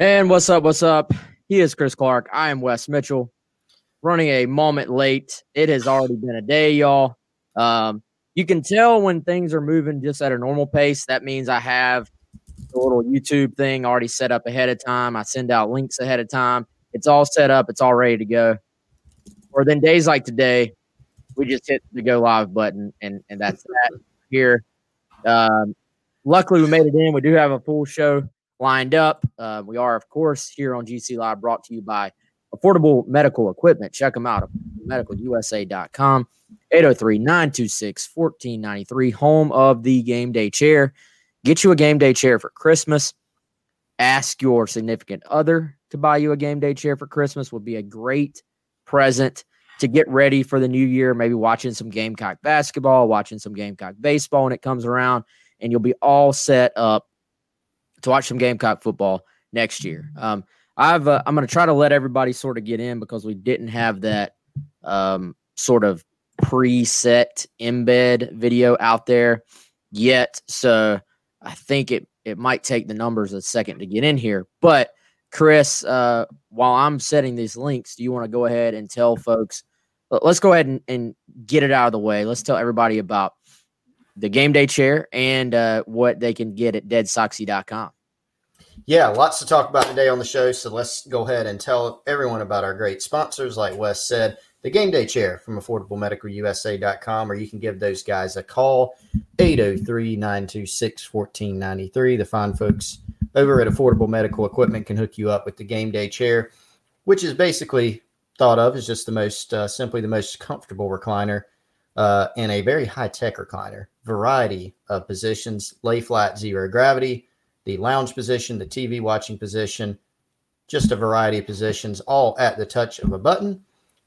And what's up? What's up? He is Chris Clark. I am Wes Mitchell. Running a moment late. It has already been a day, y'all. Um, you can tell when things are moving just at a normal pace. That means I have the little YouTube thing already set up ahead of time. I send out links ahead of time. It's all set up. It's all ready to go. Or then days like today, we just hit the go live button, and and that's that here. Um, luckily, we made it in. We do have a full show lined up. Uh, we are, of course, here on GC Live, brought to you by Affordable Medical Equipment. Check them out, medicalusa.com, 803 926 1493, home of the game day chair. Get you a game day chair for Christmas. Ask your significant other to buy you a game day chair for Christmas would be a great present to get ready for the new year. Maybe watching some Gamecock basketball, watching some Gamecock baseball when it comes around, and you'll be all set up to watch some Gamecock football next year. Um, I've uh, I'm going to try to let everybody sort of get in because we didn't have that um, sort of preset embed video out there yet. So I think it it might take the numbers a second to get in here. But Chris, uh, while I'm setting these links, do you want to go ahead and tell folks? Let's go ahead and, and get it out of the way. Let's tell everybody about the game day chair and uh, what they can get at deadsoxy.com. Yeah, lots to talk about today on the show. So let's go ahead and tell everyone about our great sponsors. Like Wes said, the game day chair from affordablemedicalusa.com, or you can give those guys a call 803 926 1493. The fine folks over at Affordable Medical Equipment can hook you up with the game day chair, which is basically thought of as just the most, uh, simply the most comfortable recliner uh, and a very high tech recliner. Variety of positions, lay flat, zero gravity, the lounge position, the TV watching position, just a variety of positions, all at the touch of a button.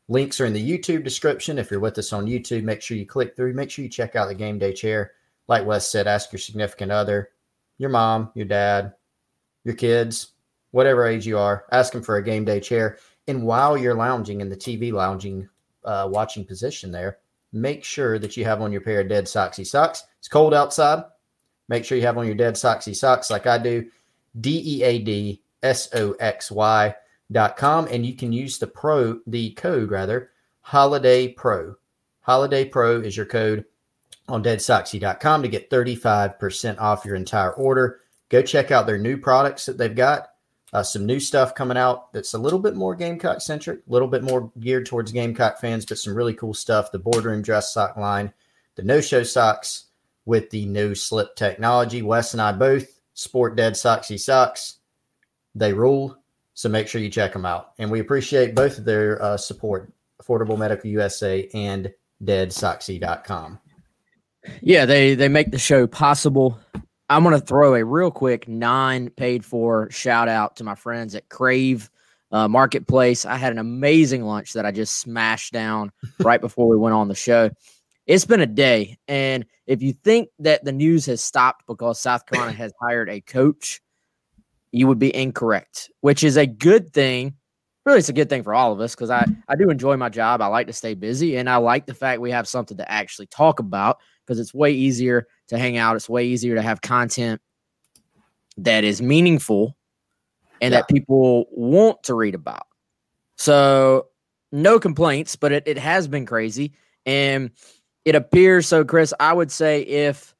Links are in the YouTube description. If you're with us on YouTube, make sure you click through. Make sure you check out the game day chair. Like Wes said, ask your significant other, your mom, your dad, your kids, whatever age you are, ask them for a game day chair. And while you're lounging in the TV lounging, uh, watching position there, make sure that you have on your pair of dead soxy socks. It's cold outside. Make sure you have on your dead soxy socks like I do. D E A D S O X Y dot com. And you can use the pro, the code rather, holiday pro. Holiday pro is your code on deadsoxy.com to get 35% off your entire order. Go check out their new products that they've got. Uh, some new stuff coming out that's a little bit more Gamecock centric, a little bit more geared towards Gamecock fans, but some really cool stuff. The boardroom dress sock line, the no show socks with the new slip technology. Wes and I both sport dead soxy socks. They rule. So make sure you check them out. And we appreciate both of their uh, support Affordable Medical USA and deadsoxy.com. Yeah, they they make the show possible. I'm going to throw a real quick non paid for shout out to my friends at Crave uh, Marketplace. I had an amazing lunch that I just smashed down right before we went on the show. It's been a day. And if you think that the news has stopped because South Carolina has hired a coach, you would be incorrect, which is a good thing. Really, it's a good thing for all of us because I, I do enjoy my job. I like to stay busy and I like the fact we have something to actually talk about because it's way easier to hang out. It's way easier to have content that is meaningful and yeah. that people want to read about. So, no complaints, but it, it has been crazy. And it appears so, Chris. I would say if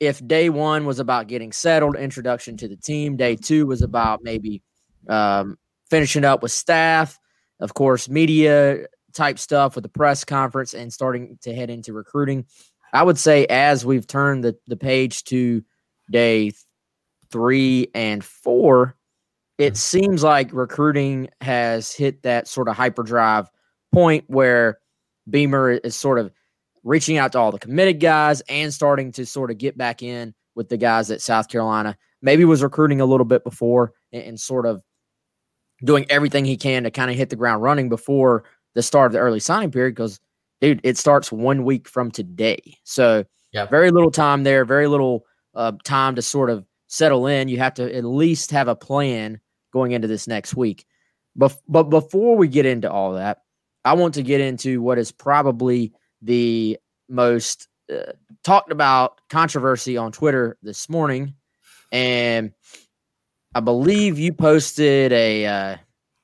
if day one was about getting settled, introduction to the team, day two was about maybe um, finishing up with staff, of course, media type stuff with the press conference and starting to head into recruiting. I would say as we've turned the, the page to day three and four, it seems like recruiting has hit that sort of hyperdrive point where Beamer is sort of reaching out to all the committed guys and starting to sort of get back in with the guys at South Carolina. Maybe was recruiting a little bit before and, and sort of doing everything he can to kind of hit the ground running before the start of the early signing period because dude, it starts one week from today. So yeah, very little time there, very little uh, time to sort of settle in. You have to at least have a plan going into this next week. But but before we get into all that, I want to get into what is probably the most uh, talked about controversy on Twitter this morning, and I believe you posted a uh,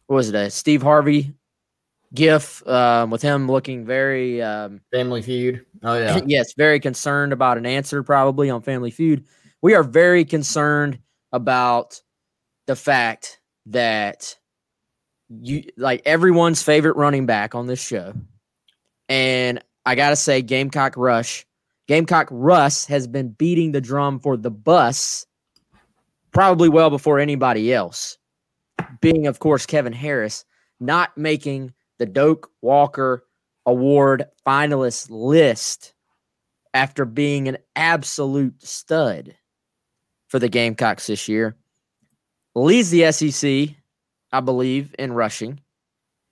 what was it a Steve Harvey gif um, with him looking very um, Family Feud. Oh yeah, yes, very concerned about an answer probably on Family Feud. We are very concerned about the fact that you like everyone's favorite running back on this show, and I gotta say, Gamecock Rush, Gamecock Russ has been beating the drum for the bus probably well before anybody else. Being, of course, Kevin Harris not making the Doak Walker Award finalist list after being an absolute stud for the Gamecocks this year. Leads the SEC, I believe, in rushing.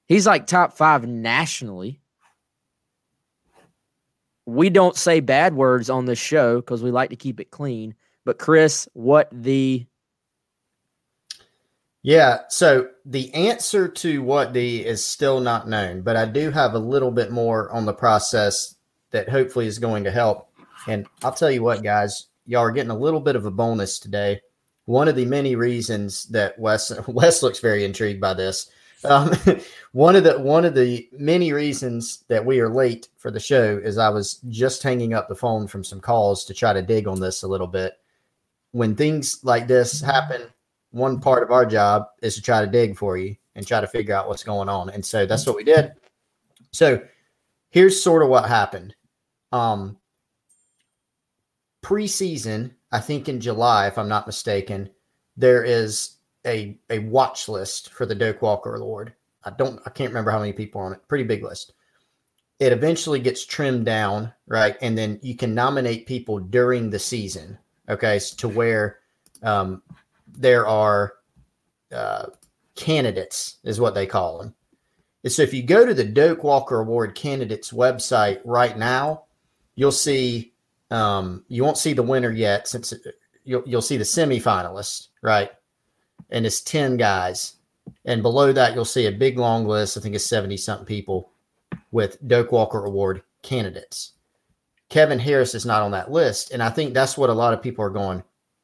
He's like top five nationally. We don't say bad words on this show because we like to keep it clean. But Chris, what the yeah, so the answer to what the is still not known, but I do have a little bit more on the process that hopefully is going to help. And I'll tell you what, guys, y'all are getting a little bit of a bonus today. One of the many reasons that Wes Wes looks very intrigued by this. Um, one of the one of the many reasons that we are late for the show is I was just hanging up the phone from some calls to try to dig on this a little bit. When things like this happen, one part of our job is to try to dig for you and try to figure out what's going on. And so that's what we did. So here's sort of what happened. Um, preseason, I think in July, if I'm not mistaken, there is a a watch list for the Doak Walker Award. I don't I can't remember how many people on it. Pretty big list. It eventually gets trimmed down, right? And then you can nominate people during the season. Okay, to where um, there are uh, candidates, is what they call them. And so if you go to the Doak Walker Award candidates website right now, you'll see um, you won't see the winner yet since it, you'll you'll see the semifinalists, right? And it's ten guys, and below that you'll see a big long list. I think it's seventy something people with Doak Walker Award candidates. Kevin Harris is not on that list, and I think that's what a lot of people are going.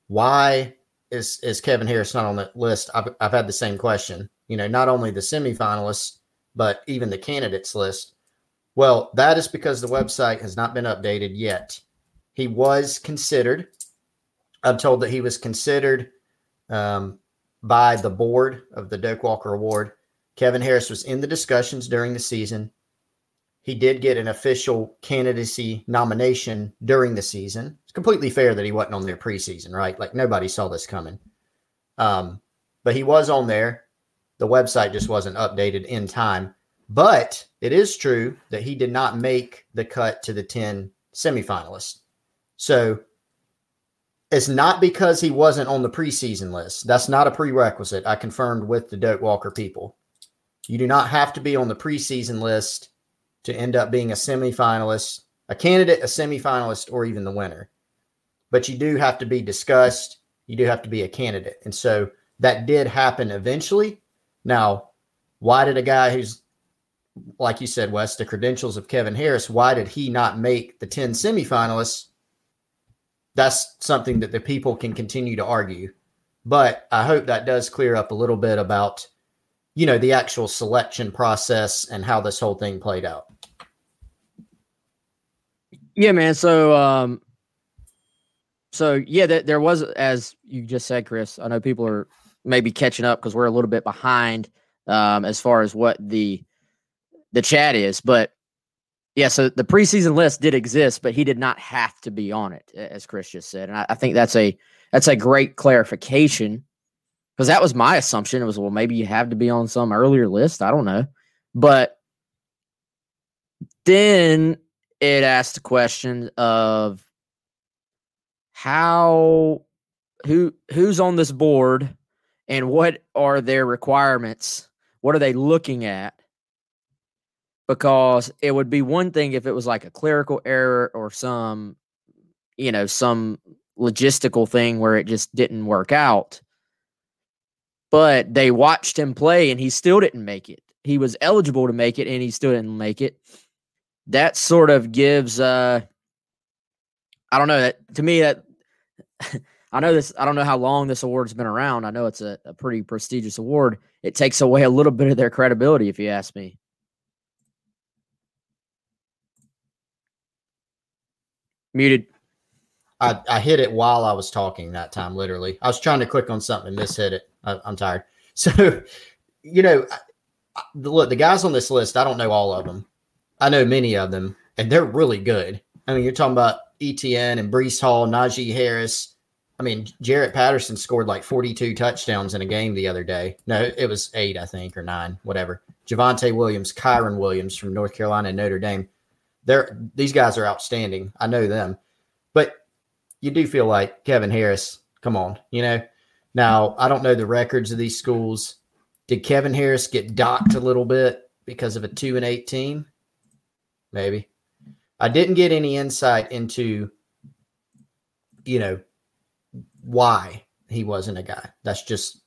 Why is is Kevin Harris not on that list? I've I've had the same question. You know, not only the semifinalists, but even the candidates list. Well, that is because the website has not been updated yet. He was considered. I'm told that he was considered um, by the board of the Doak Walker Award. Kevin Harris was in the discussions during the season. He did get an official candidacy nomination during the season. It's completely fair that he wasn't on there preseason, right? Like nobody saw this coming. Um, but he was on there. The website just wasn't updated in time. But it is true that he did not make the cut to the 10 semifinalists. So it's not because he wasn't on the preseason list. That's not a prerequisite. I confirmed with the Doak Walker people. You do not have to be on the preseason list to end up being a semifinalist, a candidate, a semifinalist, or even the winner. But you do have to be discussed. You do have to be a candidate. And so that did happen eventually. Now, why did a guy who's, like you said, Wes, the credentials of Kevin Harris, why did he not make the 10 semifinalists? That's something that the people can continue to argue. But I hope that does clear up a little bit about you know, the actual selection process and how this whole thing played out. Yeah, man. So, um, so yeah, that there was, as you just said, Chris. I know people are maybe catching up because we're a little bit behind um, as far as what the the chat is, but yeah. So the preseason list did exist, but he did not have to be on it, as Chris just said, and I, I think that's a that's a great clarification because that was my assumption. It was well, maybe you have to be on some earlier list. I don't know, but then it asked the question of how who who's on this board and what are their requirements what are they looking at because it would be one thing if it was like a clerical error or some you know some logistical thing where it just didn't work out but they watched him play and he still didn't make it he was eligible to make it and he still didn't make it that sort of gives uh i don't know that to me that I know this. I don't know how long this award's been around. I know it's a, a pretty prestigious award. It takes away a little bit of their credibility, if you ask me. Muted. I, I hit it while I was talking that time, literally. I was trying to click on something and mishit it. I, am tired. So, you know, I, look, the guys on this list, I don't know all of them. I know many of them, and they're really good. I mean, you're talking about ETN and Breece Hall, Najee Harris. I mean, Jaret Patterson scored like 42 touchdowns in a game the other day. No, it was eight, I think, or nine, whatever. Javonte Williams, Kyren Williams from North Carolina and Notre Dame. They're these guys are outstanding. I know them. But you do feel like Kevin Harris, come on, you know. Now, I don't know the records of these schools. Did Kevin Harris get docked a little bit because of a 2 and 18? Maybe. I didn't get any insight into, you know, why he wasn't a guy. That's just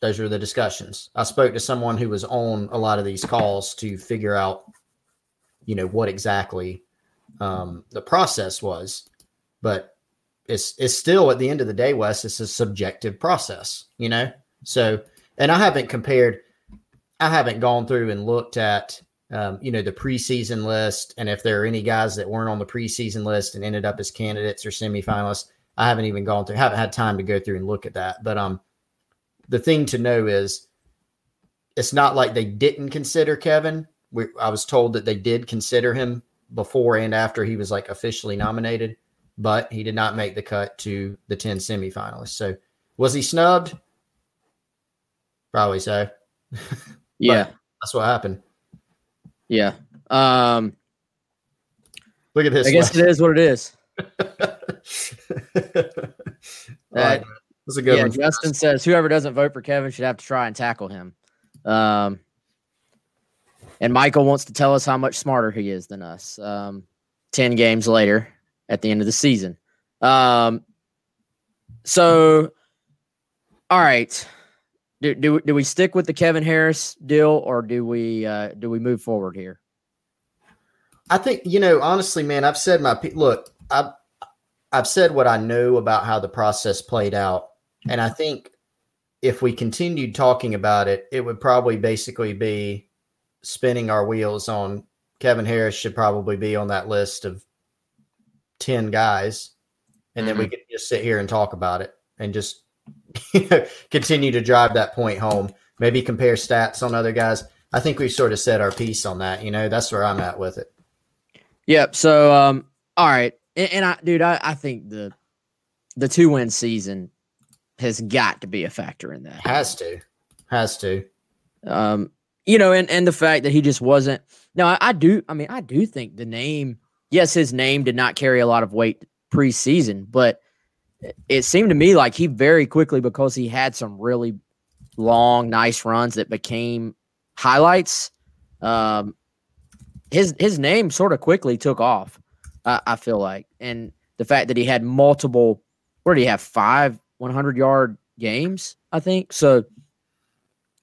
those are the discussions. I spoke to someone who was on a lot of these calls to figure out, you know, what exactly um, the process was. But it's it's still at the end of the day, Wes, it's a subjective process, you know. So, and I haven't compared, I haven't gone through and looked at um, you know, the preseason list, and if there are any guys that weren't on the preseason list and ended up as candidates or semifinalists, I haven't even gone through, haven't had time to go through and look at that. But um, the thing to know is, it's not like they didn't consider Kevin. We, I was told that they did consider him before and after he was like officially nominated, but he did not make the cut to the 10 semifinalists. So was he snubbed? Probably so. yeah. that's what happened. Yeah. Um, Look at this. I guess it is what it is. that, that's a good yeah, one. Justin says whoever doesn't vote for Kevin should have to try and tackle him. Um, and Michael wants to tell us how much smarter he is than us. Um, 10 games later at the end of the season. Um, so, all right do, do do we stick with the Kevin Harris deal or do we uh, do we move forward here? I think you know honestly, man. I've said my look. I've I've said what I know about how the process played out, and I think if we continued talking about it, it would probably basically be spinning our wheels on Kevin Harris should probably be on that list of ten guys, and mm-hmm. then we mm-hmm. could just sit here and talk about it and just continue to drive that point home. Maybe compare stats on other guys. I think we've sort of said our piece on that. You know, that's where I'm at with it. Yep. So, um, all right, and, and I, dude, I, I think the the two win season has got to be a factor in that. Has to, has to. Um, you know, and and the fact that he just wasn't. No, I, I do. I mean, I do think the name. Yes, his name did not carry a lot of weight preseason, but it seemed to me like he very quickly because he had some really long, nice runs that became highlights. Um, his his name sort of quickly took off. I, I feel like, and the fact that he had multiple, where did he have five 100 yard games? I think so.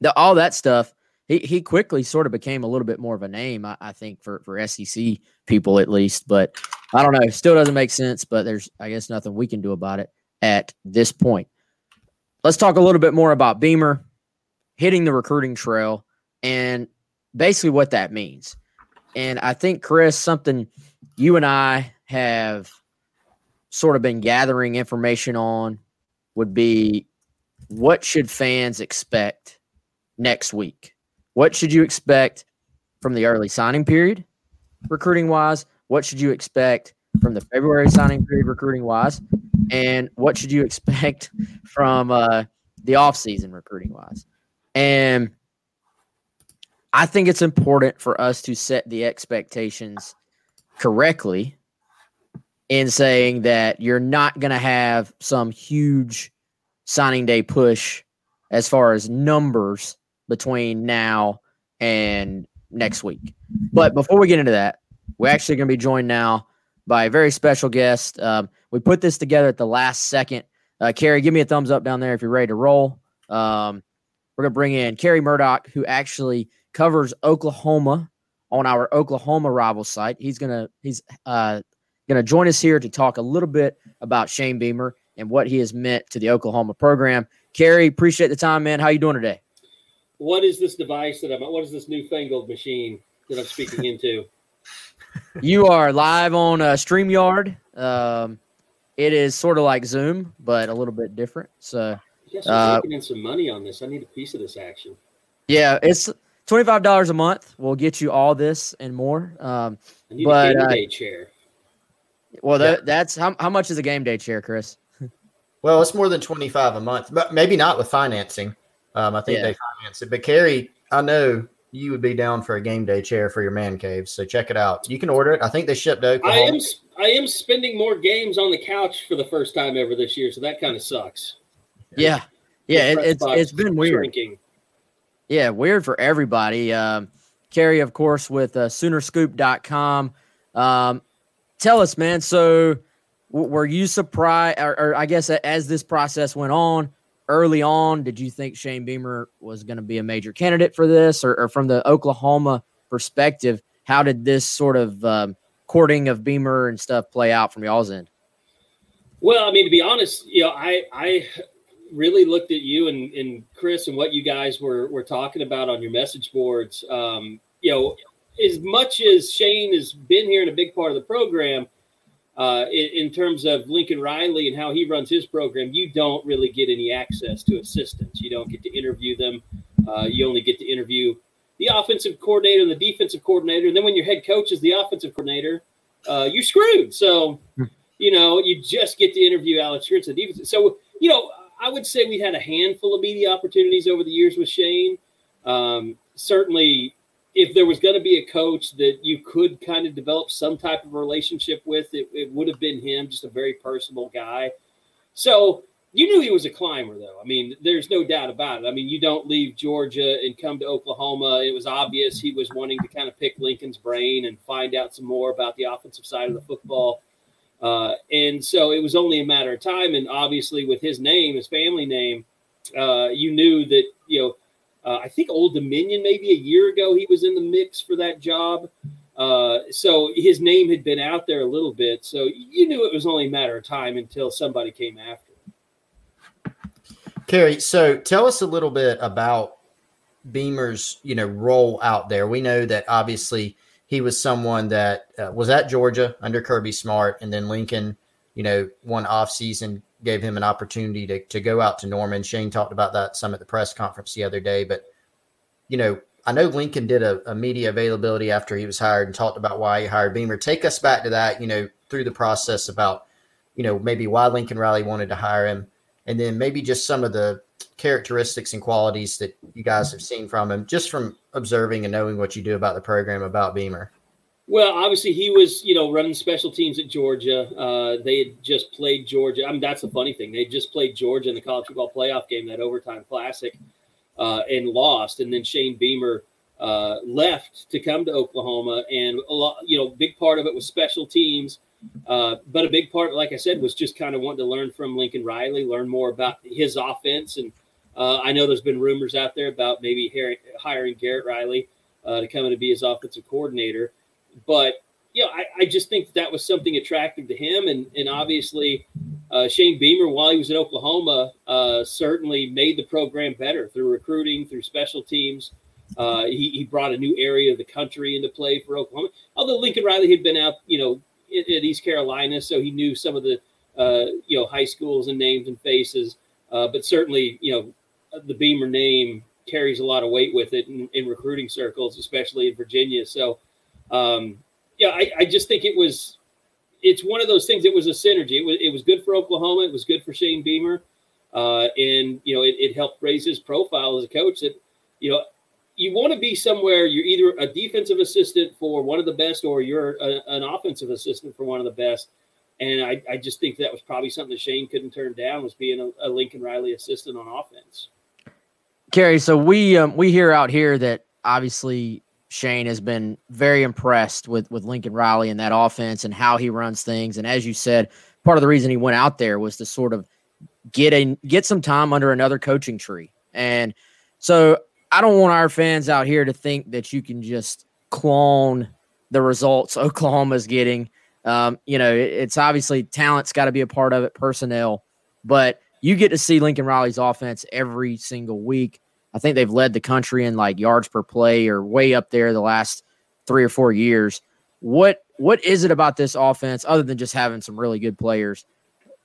The, all that stuff, he he quickly sort of became a little bit more of a name. I, I think for for SEC people at least, but I don't know. It still doesn't make sense, but there's, I guess, nothing we can do about it at this point. Let's talk a little bit more about Beamer hitting the recruiting trail and basically what that means. And I think, Chris, something you and I have sort of been gathering information on would be what should fans expect next week? What should you expect from the early signing period, recruiting wise? What should you expect from the February signing period recruiting wise? And what should you expect from uh, the offseason recruiting wise. And I think it's important for us to set the expectations correctly in saying that you're not going to have some huge signing day push as far as numbers between now and next week. But before we get into that, we're actually going to be joined now by a very special guest. Um, we put this together at the last second. Uh, Carrie, give me a thumbs up down there if you're ready to roll. Um, we're going to bring in Kerry Murdock, who actually covers Oklahoma on our Oklahoma rival site. He's going to he's uh, going to join us here to talk a little bit about Shane Beamer and what he has meant to the Oklahoma program. Kerry, appreciate the time, man. How you doing today? What is this device that I'm? What is this newfangled machine that I'm speaking into? you are live on uh, Streamyard. Um, it is sort of like Zoom, but a little bit different. So, yes, I'm uh, making in some money on this. I need a piece of this action. Yeah, it's twenty five dollars a month. We'll get you all this and more. Um, but a game day uh, chair. Well, that, yeah. that's how how much is a game day chair, Chris? well, it's more than twenty five a month, but maybe not with financing. Um, I think yeah. they finance it. But Kerry, I know you would be down for a game day chair for your man cave. So check it out. You can order it. I think they shipped Oklahoma. I am I am spending more games on the couch for the first time ever this year, so that kind of sucks. Yeah, yeah, it, it's it's been weird. Shrinking. Yeah, weird for everybody. Um, Kerry, of course, with uh, Soonerscoop.com. Um, tell us, man. So, w- were you surprised, or, or I guess as this process went on, early on, did you think Shane Beamer was going to be a major candidate for this, or, or, from the Oklahoma perspective, how did this sort of um, courting of Beamer and stuff play out from y'all's end? Well, I mean, to be honest, you know, I I really looked at you and, and Chris and what you guys were were talking about on your message boards. Um, you know, as much as Shane has been here in a big part of the program, uh, in, in, terms of Lincoln Riley and how he runs his program, you don't really get any access to assistants. You don't get to interview them. Uh, you only get to interview the offensive coordinator and the defensive coordinator. And then when your head coach is the offensive coordinator, uh, you're screwed. So, you know, you just get to interview Alex Grinch, the. So, you know, I would say we had a handful of media opportunities over the years with Shane. Um, certainly, if there was going to be a coach that you could kind of develop some type of relationship with, it, it would have been him, just a very personable guy. So you knew he was a climber, though. I mean, there's no doubt about it. I mean, you don't leave Georgia and come to Oklahoma. It was obvious he was wanting to kind of pick Lincoln's brain and find out some more about the offensive side of the football. Uh, and so it was only a matter of time. And obviously, with his name, his family name, uh, you knew that, you know, uh, I think Old Dominion, maybe a year ago, he was in the mix for that job. Uh, so his name had been out there a little bit. So you knew it was only a matter of time until somebody came after. Him. Kerry, so tell us a little bit about Beamer's, you know, role out there. We know that obviously he was someone that uh, was at Georgia under Kirby Smart, and then Lincoln, you know, one off season gave him an opportunity to, to go out to Norman. Shane talked about that some at the press conference the other day. But, you know, I know Lincoln did a, a, media availability after he was hired and talked about why he hired Beamer. Take us back to that, you know, through the process about, you know, maybe why Lincoln Riley wanted to hire him. And then maybe just some of the characteristics and qualities that you guys have seen from him, just from observing and knowing what you do about the program about Beamer. Well, obviously he was, you know, running special teams at Georgia. Uh, they had just played Georgia. I mean, that's the funny thing. They just played Georgia in the college football playoff game, that overtime classic, uh, and lost. And then Shane Beamer uh, left to come to Oklahoma, and a lot, you know, big part of it was special teams. Uh, but a big part, like I said, was just kind of wanting to learn from Lincoln Riley, learn more about his offense. And uh, I know there's been rumors out there about maybe hiring Garrett Riley uh, to come in to be his offensive coordinator but you know, I, I just think that, that was something attractive to him, and and obviously, uh, Shane Beamer, while he was in Oklahoma, uh, certainly made the program better through recruiting, through special teams. Uh, he, he brought a new area of the country into play for Oklahoma. Although Lincoln Riley had been out, you know, at East Carolina, so he knew some of the uh, you know high schools and names and faces. Uh, but certainly, you know, the Beamer name carries a lot of weight with it in, in recruiting circles, especially in Virginia. So um, yeah, I, I just think it was it's one of those things. It was a synergy. It was it was good for Oklahoma. It was good for Shane Beamer. uh, and you know it, it helped raise his profile as a coach. That you know you want to be somewhere you're either a defensive assistant for one of the best or you're a, an offensive assistant for one of the best and I, I, just think that was probably something that shane couldn't turn down was being a, a lincoln riley assistant on offense Kerry, so we um, we hear out here that obviously Shane has been very impressed with with Lincoln Riley and that offense and how he runs things. And as you said, part of the reason he went out there was to sort of get a get some time under another coaching tree. And so I don't want our fans out here to think that you can just clone the results Oklahoma's getting. Um, you know, it, it's obviously talent's got to be a part of it, personnel, but you get to see Lincoln Riley's offense every single week. I think they've led the country in like yards per play or way up there the last three or four years. What what is it about this offense other than just having some really good players?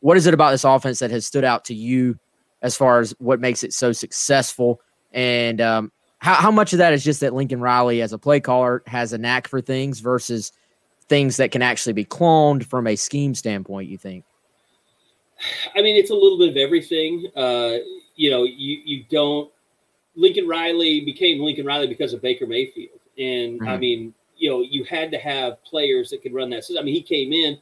What is it about this offense that has stood out to you as far as what makes it so successful? And um, how, how much of that is just that Lincoln Riley, as a play caller, has a knack for things versus things that can actually be cloned from a scheme standpoint, you think? I mean, it's a little bit of everything. Uh, you know, you, you don't Lincoln Riley became Lincoln Riley because of Baker Mayfield. And mm-hmm. I mean, you know, you had to have players that could run that system. I mean, he came in,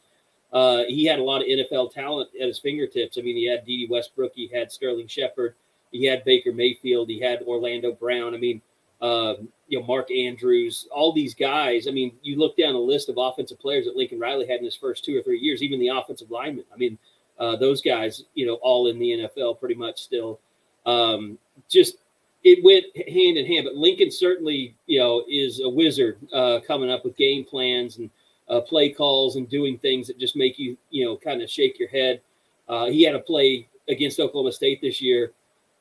uh, he had a lot of NFL talent at his fingertips. I mean, he had Dede Westbrook, he had Sterling Shepard, he had Baker Mayfield, he had Orlando Brown. I mean, um, you know, Mark Andrews, all these guys. I mean, you look down a list of offensive players that Lincoln Riley had in his first two or three years, even the offensive linemen. I mean, uh, those guys, you know, all in the NFL pretty much still. Um, just it went hand in hand. But Lincoln certainly, you know, is a wizard uh, coming up with game plans and uh, play calls and doing things that just make you, you know, kind of shake your head. Uh, he had a play against Oklahoma State this year.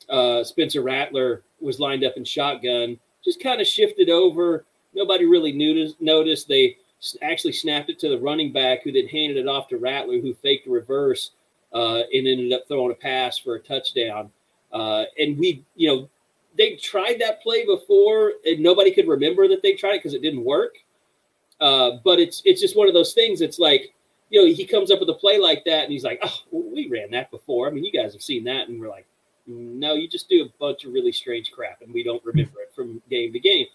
Uh, Spencer Rattler was lined up in shotgun, just kind of shifted over. Nobody really noticed. Noticed they actually snapped it to the running back, who then handed it off to Rattler, who faked a reverse uh, and ended up throwing a pass for a touchdown. Uh, and we, you know, they tried that play before, and nobody could remember that they tried it because it didn't work. Uh, but it's it's just one of those things. It's like you know he comes up with a play like that, and he's like, "Oh, we ran that before. I mean, you guys have seen that." And we're like, "No, you just do a bunch of really strange crap, and we don't remember it from game to game."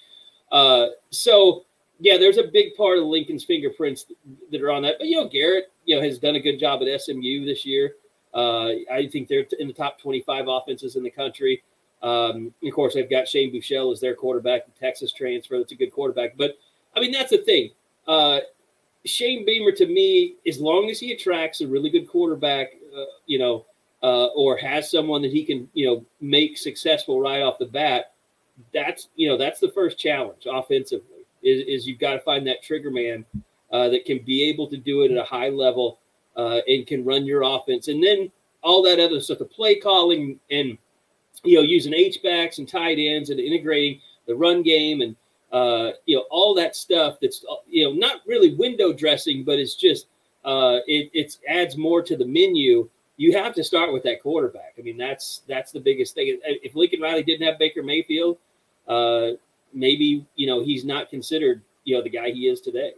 Uh, so yeah, there's a big part of Lincoln's fingerprints that are on that. But you know, Garrett, you know, has done a good job at SMU this year. Uh, I think they're in the top 25 offenses in the country. Um, of course, they've got Shane Buechele as their quarterback, the Texas transfer. That's a good quarterback. But I mean, that's the thing. Uh, Shane Beamer, to me, as long as he attracts a really good quarterback, uh, you know, uh, or has someone that he can, you know, make successful right off the bat, that's you know that's the first challenge offensively. Is, is you've got to find that trigger man uh, that can be able to do it at a high level uh, and can run your offense, and then all that other stuff, the play calling and you know, using H backs and tight ends and integrating the run game and uh, you know all that stuff. That's you know not really window dressing, but it's just uh, it it's adds more to the menu. You have to start with that quarterback. I mean, that's that's the biggest thing. If Lincoln Riley didn't have Baker Mayfield, uh, maybe you know he's not considered you know the guy he is today.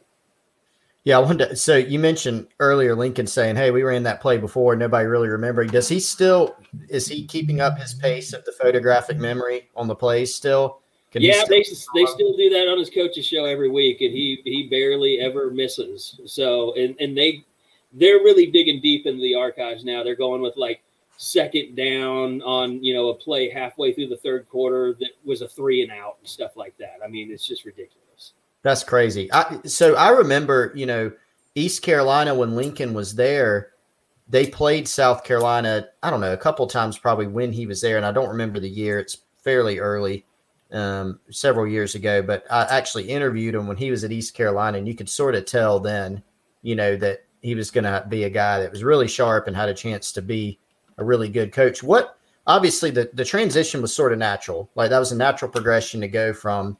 Yeah, I wanted to, so you mentioned earlier Lincoln saying, "Hey, we ran that play before, nobody really remembering." Does he still is he keeping up his pace of the photographic memory on the plays still? Can yeah, still they they still do that on his coach's show every week, and he he barely ever misses. So and and they they're really digging deep into the archives now. They're going with like second down on you know a play halfway through the third quarter that was a three and out and stuff like that. I mean, it's just ridiculous. That's crazy. I, so I remember, you know, East Carolina when Lincoln was there, they played South Carolina. I don't know a couple times probably when he was there, and I don't remember the year. It's fairly early, um, several years ago. But I actually interviewed him when he was at East Carolina, and you could sort of tell then, you know, that he was going to be a guy that was really sharp and had a chance to be a really good coach. What obviously the the transition was sort of natural, like that was a natural progression to go from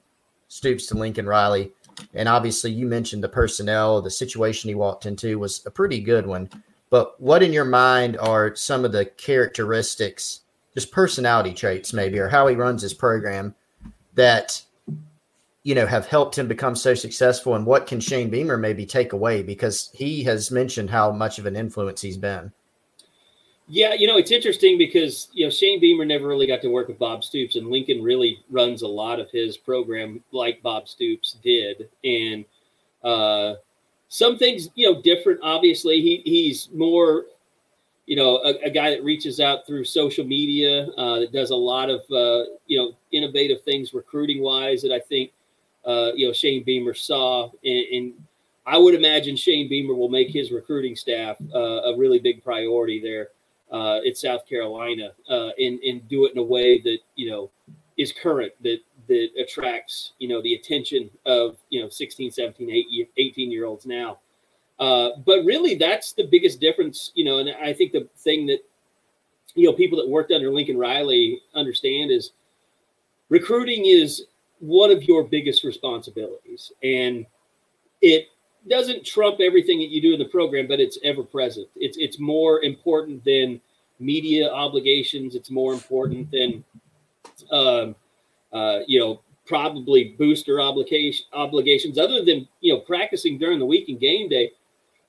Stoops to Lincoln Riley. And obviously, you mentioned the personnel, the situation he walked into was a pretty good one. But what in your mind are some of the characteristics, just personality traits, maybe, or how he runs his program that you know have helped him become so successful? And what can Shane Beamer maybe take away because he has mentioned how much of an influence he's been? Yeah, you know, it's interesting because, you know, Shane Beamer never really got to work with Bob Stoops, and Lincoln really runs a lot of his program like Bob Stoops did. And uh, some things, you know, different. Obviously, he, he's more, you know, a, a guy that reaches out through social media, uh, that does a lot of, uh, you know, innovative things recruiting wise that I think, uh, you know, Shane Beamer saw. And, and I would imagine Shane Beamer will make his recruiting staff uh, a really big priority there uh, at South Carolina uh, and, and do it in a way that, you know, is current, that, that attracts, you know, the attention of, you know, 16, 17, 18 year olds now. Uh, but really, that's the biggest difference, you know, and I think the thing that, you know, people that worked under Lincoln Riley understand is recruiting is one of your biggest responsibilities. And it doesn't trump everything that you do in the program, but it's ever present. It's it's more important than media obligations. It's more important than, um, uh, you know, probably booster obligation obligations. Other than you know practicing during the week and game day,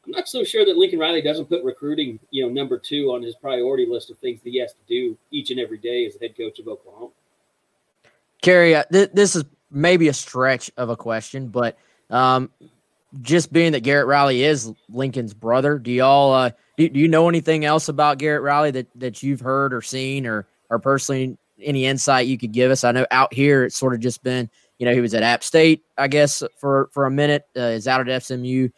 I'm not so sure that Lincoln Riley doesn't put recruiting, you know, number two on his priority list of things that he has to do each and every day as the head coach of Oklahoma. Kerry, uh, th- this is maybe a stretch of a question, but um, just being that Garrett Riley is Lincoln's brother, do y'all uh, do, do, you know anything else about Garrett Riley that that you've heard or seen or or personally any insight you could give us? I know out here it's sort of just been you know he was at App State I guess for for a minute uh, is out at SMU.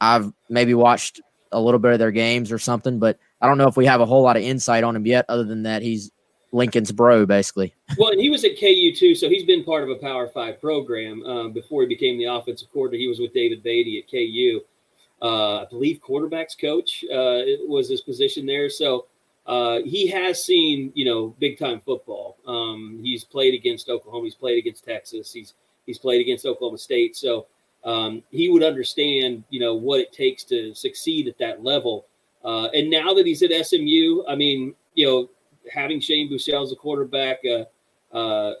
I've maybe watched a little bit of their games or something, but I don't know if we have a whole lot of insight on him yet, other than that he's Lincoln's bro, basically. Well, and he was at KU too, so he's been part of a Power Five program um, before he became the offensive coordinator. He was with David Beaty at KU. Uh, I believe quarterbacks coach uh, was his position there. So uh, he has seen, you know, big time football. Um, he's played against Oklahoma. He's played against Texas. He's he's played against Oklahoma State. So um, he would understand, you know, what it takes to succeed at that level. Uh, and now that he's at SMU, I mean, you know, having Shane Buechele as a quarterback, uh, uh,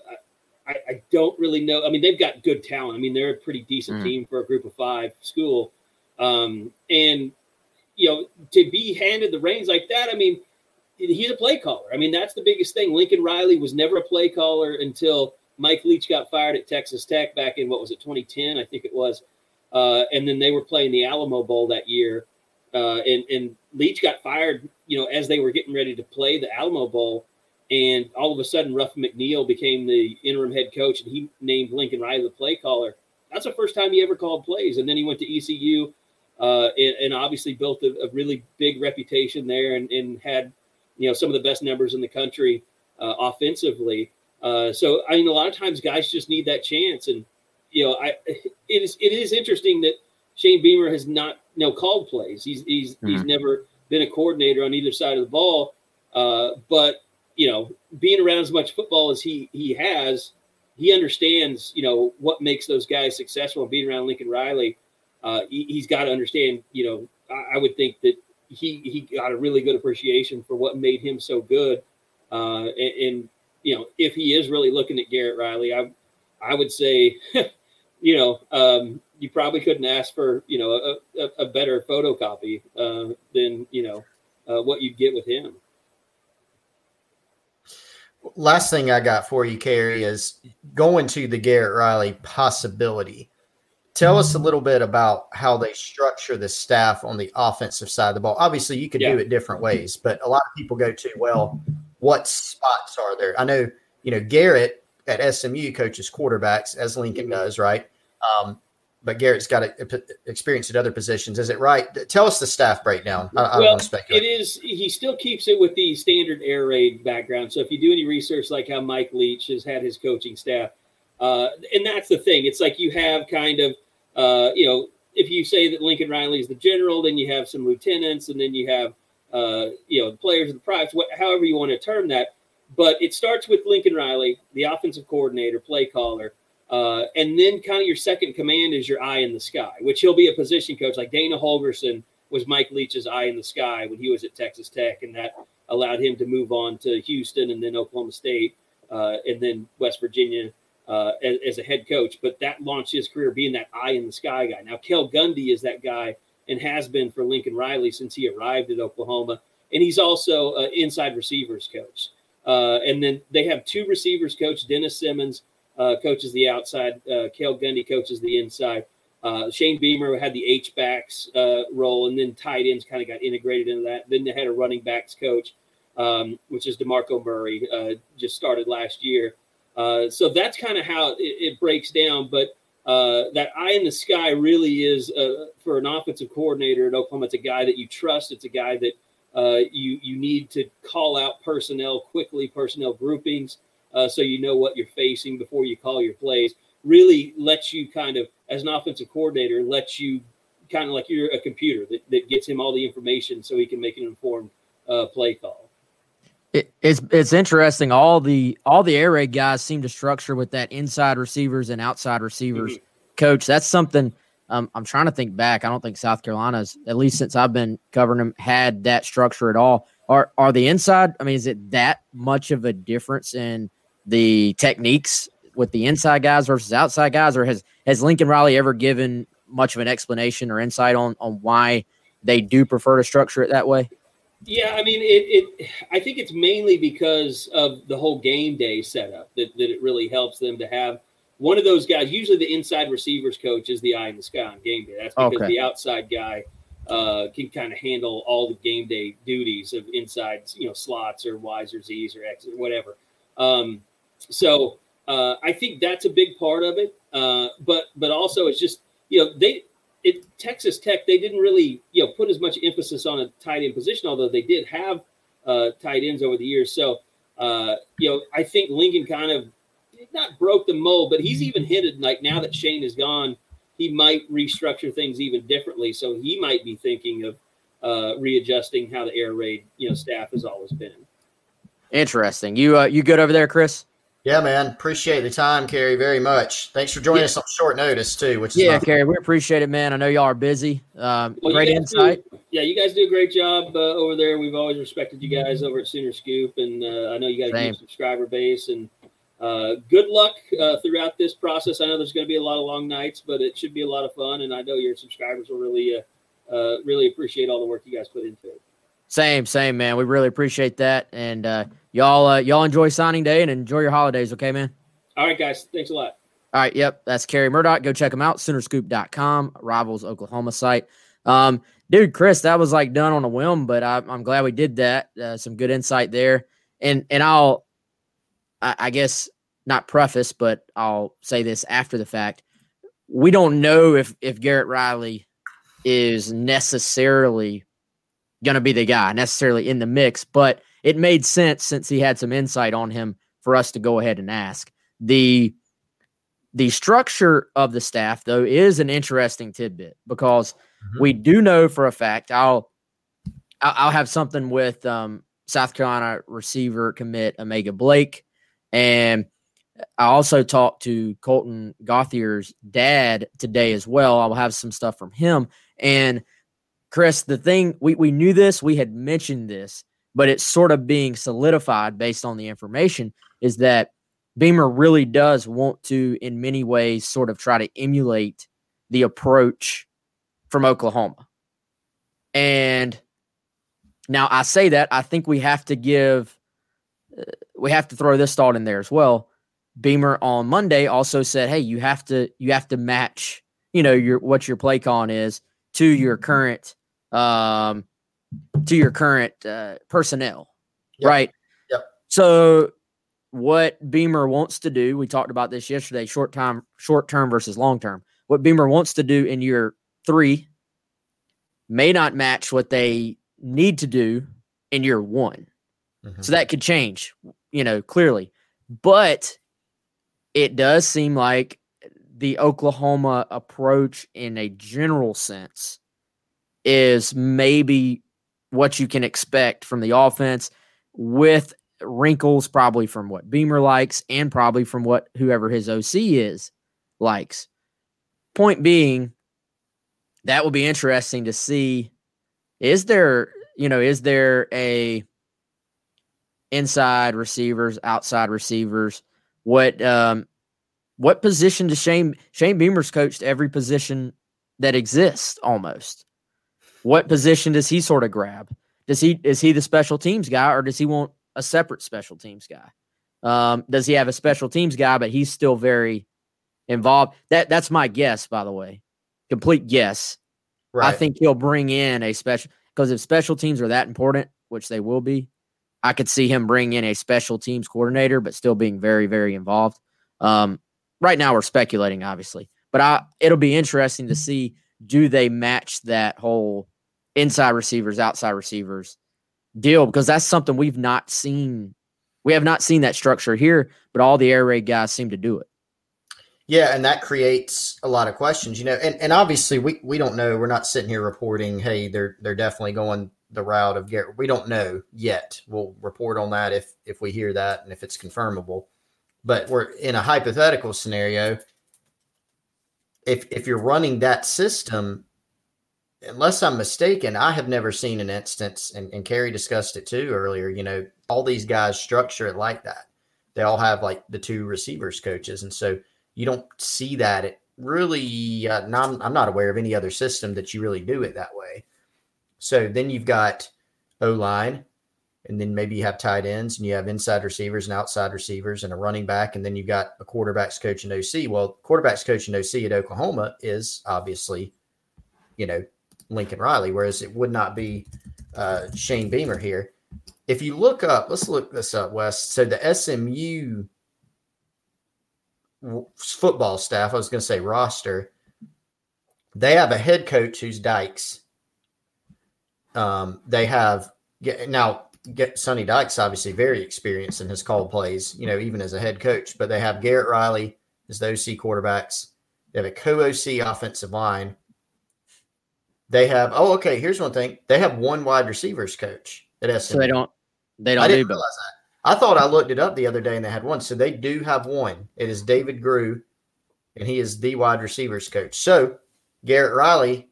I, I, don't really know. I mean, they've got good talent. I mean, they're a pretty decent mm. team for a group of five school. Um, and, you know, to be handed the reins like that, I mean, he's a play caller. I mean, that's the biggest thing. Lincoln Riley was never a play caller until Mike Leach got fired at Texas Tech back in what was it, 2010, I think it was. Uh, and then they were playing the Alamo Bowl that year. Uh, and, and Leach got fired, you know, as they were getting ready to play the Alamo Bowl. And all of a sudden, Ruff McNeill became the interim head coach, and he named Lincoln Riley the play caller. That's the first time he ever called plays. And then he went to ECU uh, and, and, obviously built a, a, really big reputation there and, and, had, you know, some of the best numbers in the country uh, offensively. Uh, so, I mean, a lot of times guys just need that chance. And, you know, I it is it is interesting that Shane Beamer has not you know called plays. He's he's mm-hmm. he's never been a coordinator on either side of the ball. Uh, but you know, being around as much football as he he has, he understands you know what makes those guys successful. Being around Lincoln Riley, uh, he, has got to understand. You know, I, I, would think that he he got a really good appreciation for what made him so good. Uh, and, and you know, if he is really looking at Garrett Riley, I I would say, you know, um, you probably couldn't ask for you know a, a, a better photocopy uh, than you know uh, what you'd get with him. Last thing I got for you, Kerry, is going to the Garrett Riley possibility. Tell us a little bit about how they structure the staff on the offensive side of the ball. Obviously, you could yeah. do it different ways, but a lot of people go to, well, what spots are there? I know, you know, Garrett at SMU coaches quarterbacks as Lincoln mm-hmm. does, right? Um, but Garrett's got experience at other positions. Is it right? Tell us the staff breakdown. I, I well, it is. He still keeps it with the standard air raid background. So if you do any research, like how Mike Leach has had his coaching staff, uh, and that's the thing. It's like you have kind of, uh, you know, if you say that Lincoln Riley is the general, then you have some lieutenants, and then you have, uh, you know, the players of the privates, however you want to term that. But it starts with Lincoln Riley, the offensive coordinator, play caller uh, and then kind of your second command is your eye in the sky, which he'll be a position coach. Like Dana Holgorsen was Mike Leach's eye in the sky when he was at Texas Tech, and that allowed him to move on to Houston and then Oklahoma State uh, and then West Virginia uh, as, as, a head coach. But that launched his career being that eye in the sky guy. Now, Cale Gundy is that guy and has been for Lincoln Riley since he arrived at Oklahoma. and he's also an inside receivers coach. Uh, and then they have two receivers coach. Dennis Simmons coaches the outside. Uh, Cale Gundy coaches the inside. Uh, Shane Beamer had the H backs uh, role, and then tight ends kind of got integrated into that. Then they had a running backs coach, um, which is Demarco Murray, uh, just started last year. Uh, so that's kind of how it, it, breaks down. But uh, that eye in the sky really is uh, for an offensive coordinator at Oklahoma. It's a guy that you trust. It's a guy that you you need to call out personnel quickly, personnel groupings, so you know what you're facing before you call your plays really lets you kind of, as an offensive coordinator, lets you kind of like you're a computer that, that gets him all the information so he can make an informed uh, play call. It, it's it's interesting. All the all the air raid guys seem to structure with that inside receivers and outside receivers mm-hmm. coach. That's something um, I'm trying to think back. I don't think South Carolina's at least since I've been covering them had that structure at all. Are are the inside? I mean, is it that much of a difference in the techniques with the inside guys versus outside guys, or has has Lincoln Riley ever given much of an explanation or insight on on why they do prefer to structure it that way? Yeah, I mean, it, it. I think it's mainly because of the whole game day setup that, that it really helps them to have one of those guys. Usually, the inside receivers coach is the eye in the sky on game day. That's because okay. the outside guy uh, can kind of handle all the game day duties of inside, you know, slots or Y's or Z's or X's or whatever. Um, so uh, I think that's a big part of it. Uh, but but also it's just you know they it Texas Tech they didn't really you know put as much emphasis on a tight end position, although they did have uh, tight ends over the years. So uh, you know I think Lincoln kind of not broke the mold, but he's even hinted like now that Shane is gone, he might restructure things even differently. So he might be thinking of uh, readjusting how the air raid you know staff has always been. Interesting. You uh, you good over there, Chris? Yeah, man. Appreciate the time, Kerry, very much. Thanks for joining yeah. us on short notice too. Which yeah, Kerry, we appreciate it, man. I know y'all are busy. Um, well, great insight. Do, yeah, you guys do a great job uh, over there. We've always respected you guys over at Sooner Scoop, and uh, I know you got a good subscriber base. And uh, good luck uh, throughout this process. I know there's going to be a lot of long nights, but it should be a lot of fun. And I know your subscribers will really, uh, uh, really appreciate all the work you guys put into it. Same, same, man. We really appreciate that, and uh, y'all uh, y'all enjoy signing day and enjoy your holidays. Okay, man. All right, guys. Thanks a lot. All right. Yep. That's Kerry Murdock. Go check him out. Soonerscoop.com, Rivals Oklahoma site. Um, dude, Chris, that was like done on a whim, but I, am glad we did that. Uh, some good insight there. And, and I'll, I, I guess not preface, but I'll say this after the fact. We don't know if, if Garrett Riley is necessarily going to be the guy necessarily in the mix, but it made sense since he had some insight on him for us to go ahead and ask. The the structure of the staff though is an interesting tidbit because mm-hmm. we do know for a fact I'll I'll have something with um, South Carolina receiver commit O'Mega Blake and I also talked to Colten Gauthier's dad today as well. I will have some stuff from him and Chris, the thing we, we knew this, we had mentioned this, but it's sort of being solidified based on the information is that Beamer really does want to, in many ways, sort of try to emulate the approach from Oklahoma. And now I say that I think we have to give, uh, we have to throw this thought in there as well. Beamer on Monday also said, "Hey, you have to you have to match, you know, your what your play con is to your current um to your current uh, personnel, yep. right? Yep. So what Beamer wants to do, we talked about this yesterday, short time, short term versus long term. What Beamer wants to do in year three may not match what they need to do in year one. Mm-hmm. So that could change, you know, clearly. But it does seem like the Oklahoma approach in a general sense is maybe what you can expect from the offense with wrinkles probably from what Beamer likes and probably from what whoever his OC is likes. Point being, that will be interesting to see. Is there, you know, is there a inside receivers, outside receivers? What um what position does Shane Shane Beamer's coached every position that exists almost? What position does he sort of grab? Does he is he the special teams guy or does he want a separate special teams guy? Um, does he have a special teams guy, but he's still very involved? That that's my guess, by the way. Complete guess. Right. I think he'll bring in a special because if special teams are that important, which they will be, I could see him bring in a special teams coordinator, but still being very, very involved. Um, right now, we're speculating, obviously, but I it'll be interesting to see do they match that whole inside receivers, outside receivers deal because that's something we've not seen. We have not seen that structure here, but all the air raid guys seem to do it. Yeah, and that creates a lot of questions, you know. And, and obviously, we, we don't know. We're not sitting here reporting, hey, they're they're definitely going the route of Garrett. We don't know yet. We'll report on that if if we hear that and if it's confirmable. But we're in a hypothetical scenario. If if you're running that system, unless I'm mistaken, I have never seen an instance, and, and Kerry discussed it too earlier. You know, all these guys structure it like that. They all have like the two receivers coaches, and so you don't see that. It really, uh, I'm not aware of any other system that you really do it that way. So then you've got O line, and then maybe you have tight ends, and you have inside receivers and outside receivers, and a running back, and then you've got a quarterbacks coach and OC. Well, quarterbacks coach and OC at Oklahoma is obviously, you know, Lincoln Riley, whereas it would not be uh, Shane Beamer here. If you look up, let's look this up, Wes. So the SMU football staff, I was going to say roster, they have a head coach who's Dykes. Um, they have now get Sonny Dykes obviously very experienced in his call plays, you know, even as a head coach. But they have Garrett Riley as the OC quarterbacks. They have a co-OC offensive line. They have oh okay. Here's one thing. They have one wide receivers coach at SMU. So they don't they don't I didn't realize that. I thought I looked it up the other day and they had one. So they do have one. It is David Grew, and he is the wide receivers coach. So Garrett Riley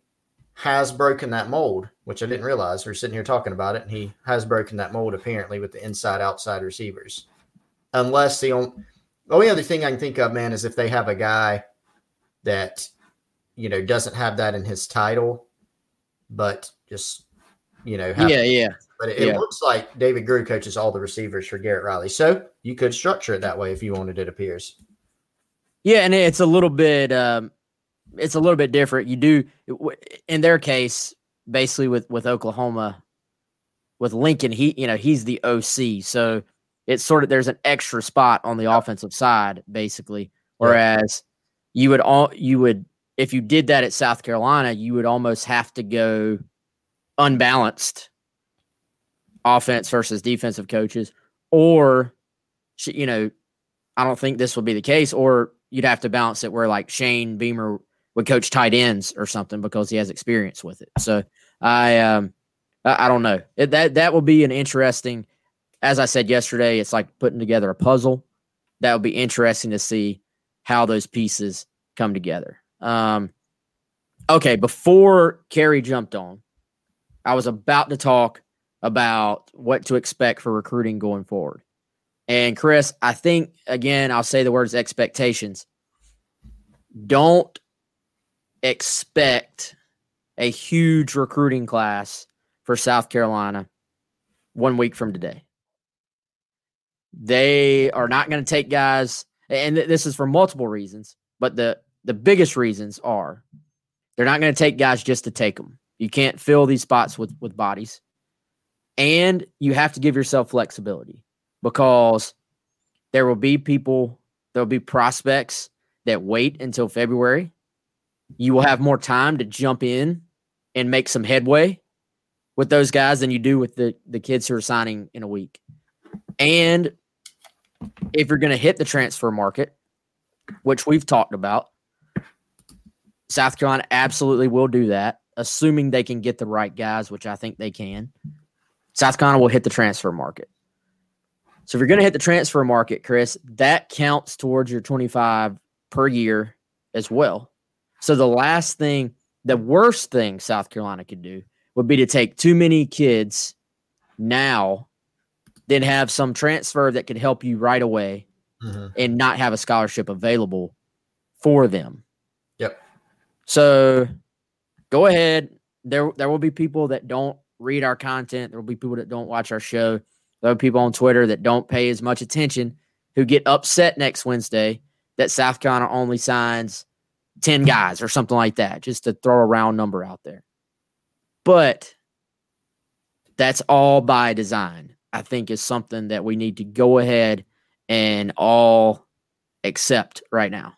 has broken that mold, which I didn't realize. We're sitting here talking about it, and he has broken that mold apparently with the inside outside receivers. Unless the only, only other thing I can think of, man, is if they have a guy that you know doesn't have that in his title but just you know, yeah, yeah. But it, yeah. it, looks like David Grew coaches all the receivers for Garrett Riley, so you could structure it that way if you wanted. It appears. Yeah, and it's a little bit, um, it's a little bit different. You do in their case, basically with with Oklahoma, with Lincoln, he you know he's the OC, so it's sort of there's an extra spot on the offensive side, basically. Whereas you would all you would if you did that at South Carolina, you would almost have to go unbalanced offense versus defensive coaches, or you know, I don't think this would be the case, or you'd have to balance it where like Shane Beamer would coach tight ends or something because he has experience with it. So I um I don't know it, that that will be an interesting. As I said yesterday, it's like putting together a puzzle. That would be interesting to see how those pieces come together. Um, okay, before Kerry jumped on, I was about to talk about what to expect for recruiting going forward. And Chris, I think again, I'll say the words expectations. Don't expect a huge recruiting class for South Carolina one week from today. They are not going to take guys, and this is for multiple reasons, but the the biggest reasons are they're not going to take guys just to take them. You can't fill these spots with with bodies. And you have to give yourself flexibility because there will be people, there will be prospects that wait until February. You will have more time to jump in and make some headway with those guys than you do with the, the kids who are signing in a week. And if you're going to hit the transfer market, which we've talked about, South Carolina absolutely will do that, assuming they can get the right guys, which I think they can. South Carolina will hit the transfer market. So if you're going to hit the transfer market, Chris, that counts towards your 25 per year as well. So the last thing, the worst thing South Carolina could do would be to take too many kids now, then have some transfer that could help you right away mm-hmm. and not have a scholarship available for them. So go ahead. There there will be people that don't read our content. There will be people that don't watch our show. There are people on Twitter that don't pay as much attention who get upset next Wednesday that South Carolina only signs 10 guys or something like that, just to throw a round number out there. But that's all by design. I think is something that we need to go ahead and all accept right now.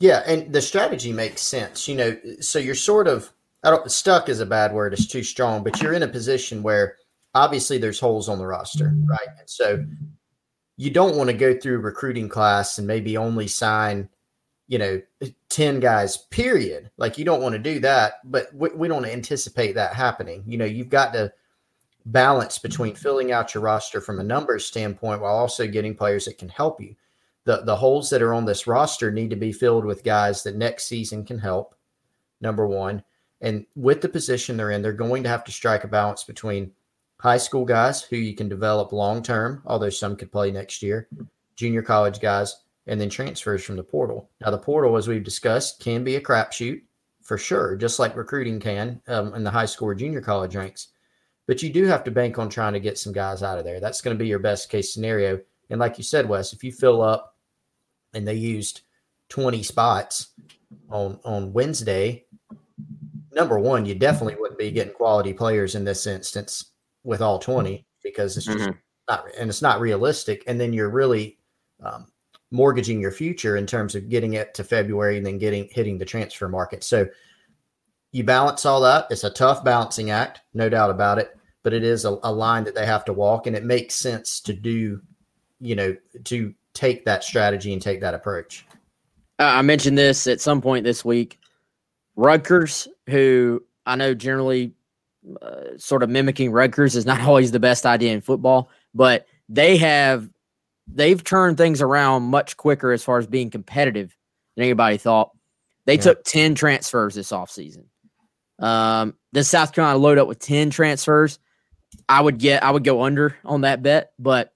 Yeah, and the strategy makes sense. You know, so you're sort of I don't stuck is a bad word, it's too strong, but you're in a position where obviously there's holes on the roster, right? And so you don't want to go through recruiting class and maybe only sign, you know, 10 guys, period. Like you don't want to do that, but we, we don't anticipate that happening. You know, you've got to balance between filling out your roster from a numbers standpoint while also getting players that can help you. The, the holes that are on this roster need to be filled with guys that next season can help, number one. And with the position they're in, they're going to have to strike a balance between high school guys who you can develop long term, although some could play next year, junior college guys, and then transfers from the portal. Now, the portal, as we've discussed, can be a crapshoot for sure, just like recruiting can um, in the high school or junior college ranks. But you do have to bank on trying to get some guys out of there. That's going to be your best case scenario. And like you said, Wes, if you fill up and they used 20 spots on on Wednesday, number one, you definitely wouldn't be getting quality players in this instance with all 20 because it's just mm-hmm. not and it's not realistic. And then you're really um, mortgaging your future in terms of getting it to february and then getting hitting the transfer market. So you balance all that. It's a tough balancing act no doubt about it but it is a, a line that they have to walk and it makes sense to do you know to take that strategy and take that approach uh, i mentioned this at some point this week rutgers who i know generally uh, sort of mimicking Rutgers is not always the best idea in football, but they have they've turned things around much quicker as far as being competitive than anybody thought. They yeah. took 10 transfers this offseason. Um, does South Carolina load up with 10 transfers? I would get I would go under on that bet, but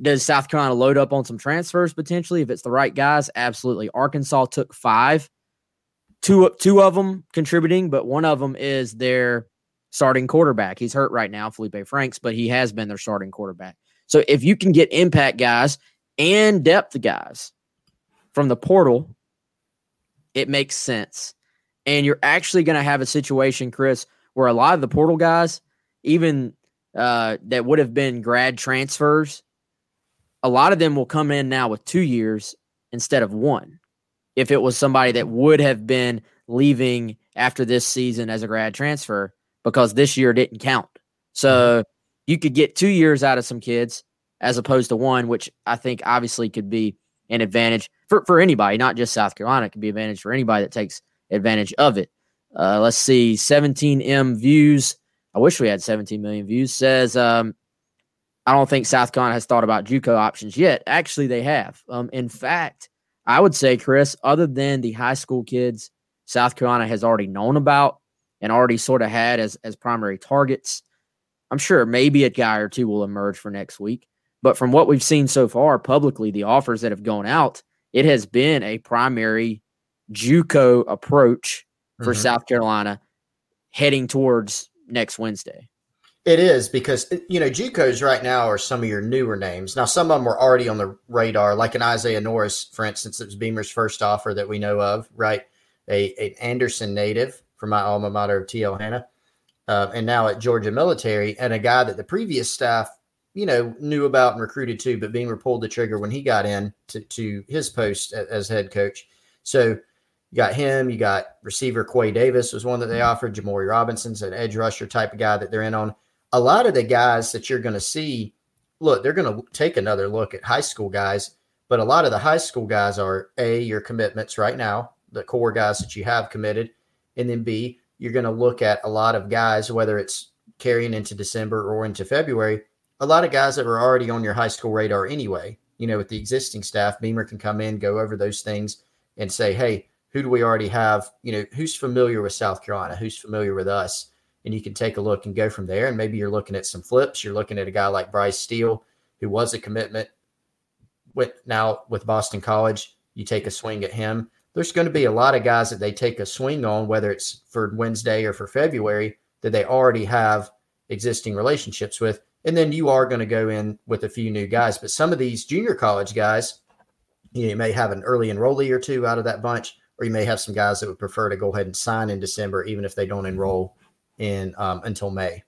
does South Carolina load up on some transfers potentially if it's the right guys? Absolutely. Arkansas took five, two two of them contributing, but one of them is their starting quarterback. He's hurt right now, Felipe Franks, but he has been their starting quarterback. So if you can get impact guys and depth guys from the portal, it makes sense. And you're actually going to have a situation, Chris, where a lot of the portal guys, even uh, that would have been grad transfers, a lot of them will come in now with two years instead of one. If it was somebody that would have been leaving after this season as a grad transfer, because this year didn't count. So mm-hmm. you could get two years out of some kids as opposed to one, which I think obviously could be an advantage for, for anybody, not just South Carolina. It could be advantage for anybody that takes advantage of it. Uh, let's see, 17M views. I wish we had 17 million views. Says, um, I don't think South Carolina has thought about JUCO options yet. Actually, they have. Um, in fact, I would say, Chris, other than the high school kids, South Carolina has already known about and already sort of had as as primary targets. I'm sure maybe a guy or two will emerge for next week. But from what we've seen so far publicly, the offers that have gone out, it has been a primary JUCO approach for mm-hmm. South Carolina heading towards next Wednesday. It is because you know JUCOs right now are some of your newer names. Now some of them were already on the radar, like an Isaiah Norris, for instance. It was Beamer's first offer that we know of, right? A, a Anderson native from my alma mater of T.L. Hanna, uh, and now at Georgia Military, and a guy that the previous staff, you know, knew about and recruited too, but Beamer pulled the trigger when he got in to, to his post as head coach. So you got him, you got receiver Quay Davis was one that they offered, Jamori Robinson's an edge rusher type of guy that they're in on. A lot of the guys that you're going to see, look, they're going to take another look at high school guys, but a lot of the high school guys are A, your commitments right now, the core guys that you have committed, and then B, you're going to look at a lot of guys, whether it's carrying into December or into February, a lot of guys that were already on your high school radar anyway. You know, with the existing staff, Beamer can come in, go over those things, and say, hey, who do we already have? You know, who's familiar with South Carolina? Who's familiar with us? And you can take a look and go from there. And maybe you're looking at some flips. You're looking at a guy like Bryce Steele, who was a commitment with now with Boston College. You take a swing at him there's going to be a lot of guys that they take a swing on, whether it's for Wednesday or for February, that they already have existing relationships with. And then you are going to go in with a few new guys. But some of these junior college guys, you, know, you may have an early enrollee or two out of that bunch, or you may have some guys that would prefer to go ahead and sign in December, even if they don't enroll in um, until May.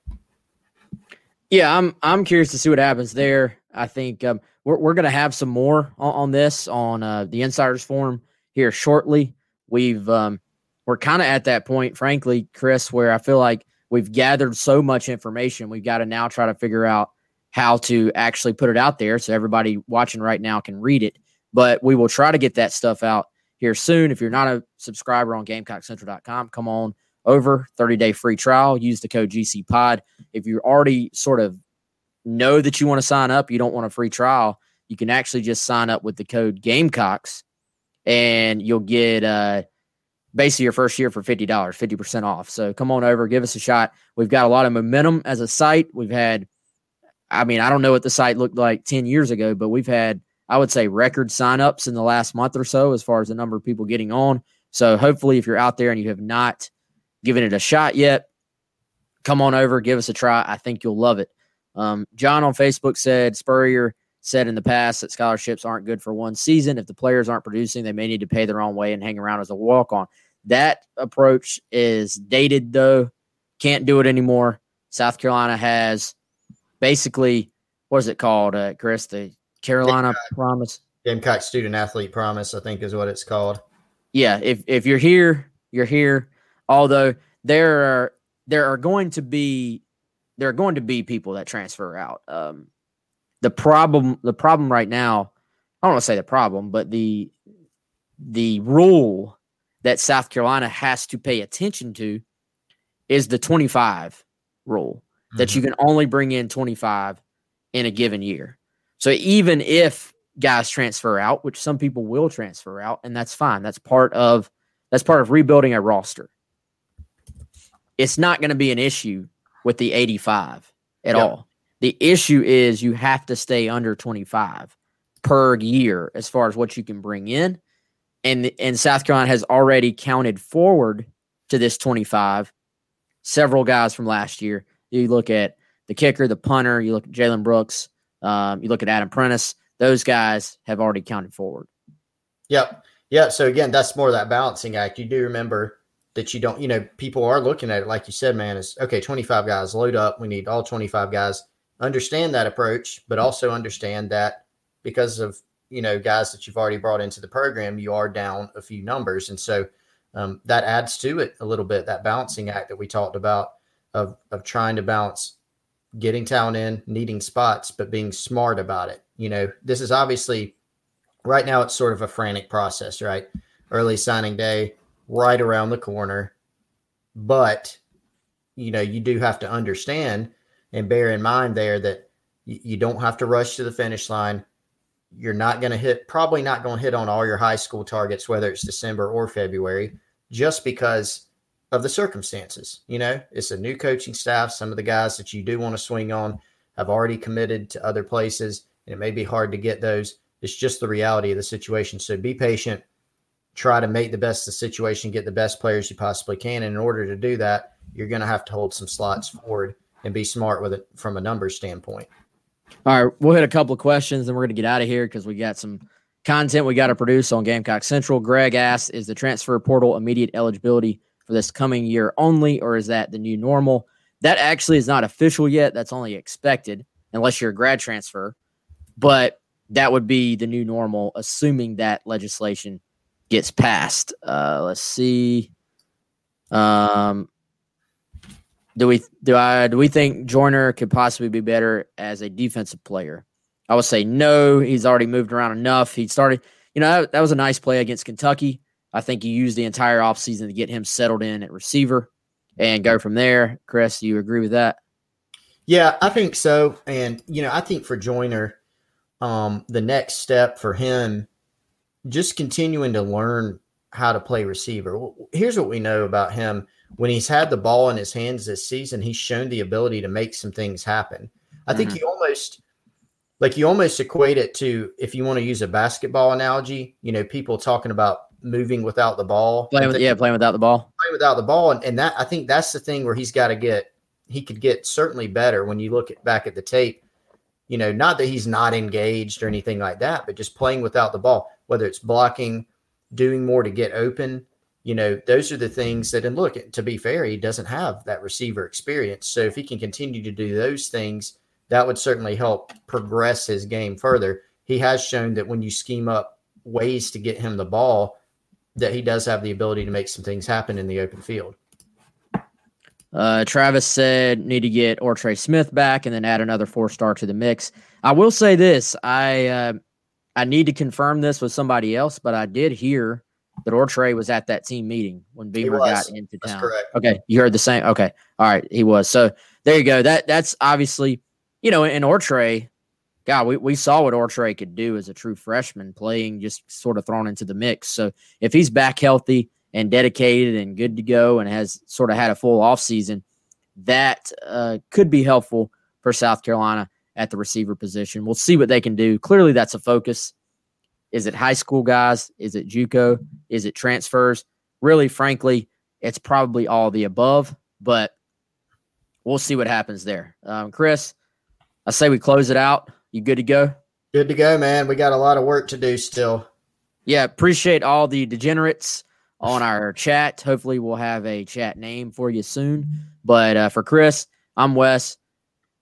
Yeah, I'm I'm curious to see what happens there. I think um, we're we're to have some more on, on this on uh, the Insiders Forum here shortly. We've um, we're kind of at that point, frankly, Chris, where I feel like we've gathered so much information. We've got to now try to figure out how to actually put it out there so everybody watching right now can read it. But we will try to get that stuff out here soon. If you're not a subscriber on GamecockCentral.com, come on over 30 day free trial. Use the code GC Pod. If you already sort of know that you want to sign up, you don't want a free trial, you can actually just sign up with the code Gamecocks, and you'll get uh, basically your first year for $50, 50% off. So come on over, give us a shot. We've got a lot of momentum as a site. We've had, I mean, I don't know what the site looked like 10 years ago, but we've had, I would say, record signups in the last month or so as far as the number of people getting on. So hopefully, if you're out there and you have not given it a shot yet, come on over, give us a try. I think you'll love it. Um, John on Facebook said Spurrier said in the past that scholarships aren't good for one season. If the players aren't producing, they may need to pay their own way and hang around as a walk on. That approach is dated, though. Can't do it anymore. South Carolina has basically, what is it called, uh, Chris? The Carolina Gamecock. Promise? Gamecock Student Athlete Promise, I think is what it's called. Yeah. If, if you're here, you're here. Although there are, there are going to be there are going to be people that transfer out. Um, the problem the problem right now, I don't want to say the problem, but the the rule that South Carolina has to pay attention to is the 25 rule mm-hmm. that you mm-hmm. can only bring in 25 in a given year. So even if guys transfer out, which some people will transfer out, and that's fine. That's part of that's part of rebuilding a roster. It's not going to be an issue with the 85 at yep. all. The issue is you have to stay under 25 per year as far as what you can bring in and and South Carolina has already counted forward to this 25 several guys from last year. You look at the kicker, the punter, you look at Jalen Brooks, um, you look at Adam Prentice, those guys have already counted forward. Yep. Yeah. So again, that's more that balancing act. You do remember that you don't, you know, people are looking at it, like you said, man, is okay, 25 guys, load up. We need all 25 guys. Understand that approach, but also understand that because of you know guys that you've already brought into the program, you are down a few numbers, and so um, that adds to it a little bit. That balancing act that we talked about of of trying to balance getting talent in, needing spots, but being smart about it. You know, this is obviously right now it's sort of a frantic process, right? Early signing day, right around the corner, but you know you do have to understand and bear in mind there that you, don't have to rush to the finish line you're not going to hit, probably not going to hit on all your high school targets, whether it's December or February, just because of the circumstances. You know, it's a new coaching staff. Some of the guys that you do want to swing on have already committed to other places, and it may be hard to get those. It's just the reality of the situation. So be patient, try to make the best of the situation, get the best players you possibly can. And in order to do that, you're going to have to hold some slots forward and be smart with it from a numbers standpoint. All right, we'll hit a couple of questions, then we're going to get out of here because we got some content we got to produce on Gamecock Central. Greg asked, "Is the transfer portal immediate eligibility for this coming year only, or is that the new normal?" That actually is not official yet. That's only expected, unless you're a grad transfer. But that would be the new normal, assuming that legislation gets passed. Uh, let's see. Um, do we do I do we think Joyner could possibly be better as a defensive player? I would say no. He's already moved around enough. He started, you know, that, that was a nice play against Kentucky. I think you used the entire offseason to get him settled in at receiver and go from there. Chris, do you agree with that? Yeah, I think so. And, you know, I think for Joyner, um, the next step for him, just continuing to learn how to play receiver. Here's what we know about him when he's had the ball in his hands this season, he's shown the ability to make some things happen. I mm-hmm. think you almost like you almost equate it to if you want to use a basketball analogy, you know, people talking about moving without the ball. Playing with, yeah, playing without the ball. Playing without the ball, and, and that I think that's the thing where he's got to get. He could get certainly better when you look at, back at the tape. You know, not that he's not engaged or anything like that, but just playing without the ball, whether it's blocking, doing more to get open. You know, those are the things that. And look, to be fair, he doesn't have that receiver experience. So if he can continue to do those things, that would certainly help progress his game further. He has shown that when you scheme up ways to get him the ball, that he does have the ability to make some things happen in the open field. Uh, Travis said need to get Ortre Smith back and then add another four star to the mix. I will say this: I uh, I need to confirm this with somebody else, but I did hear that Ortre was at that team meeting when Beamer got into town. Okay, you heard the same. Okay, all right, he was. So there you go. That that's obviously you know in Ortre. God, we, we saw what Ortre could do as a true freshman, playing just sort of thrown into the mix. So if he's back healthy and dedicated and good to go and has sort of had a full offseason, that uh, could be helpful for South Carolina at the receiver position. We'll see what they can do. Clearly, that's a focus. Is it high school guys? Is it JUCO? Is it transfers? Really, frankly, it's probably all the above, but we'll see what happens there. Um, Chris, I say we close it out. You good to go? Good to go, man. We got a lot of work to do still. Yeah, appreciate all the degenerates on our chat. Hopefully, we'll have a chat name for you soon. But uh, for Chris, I'm Wes.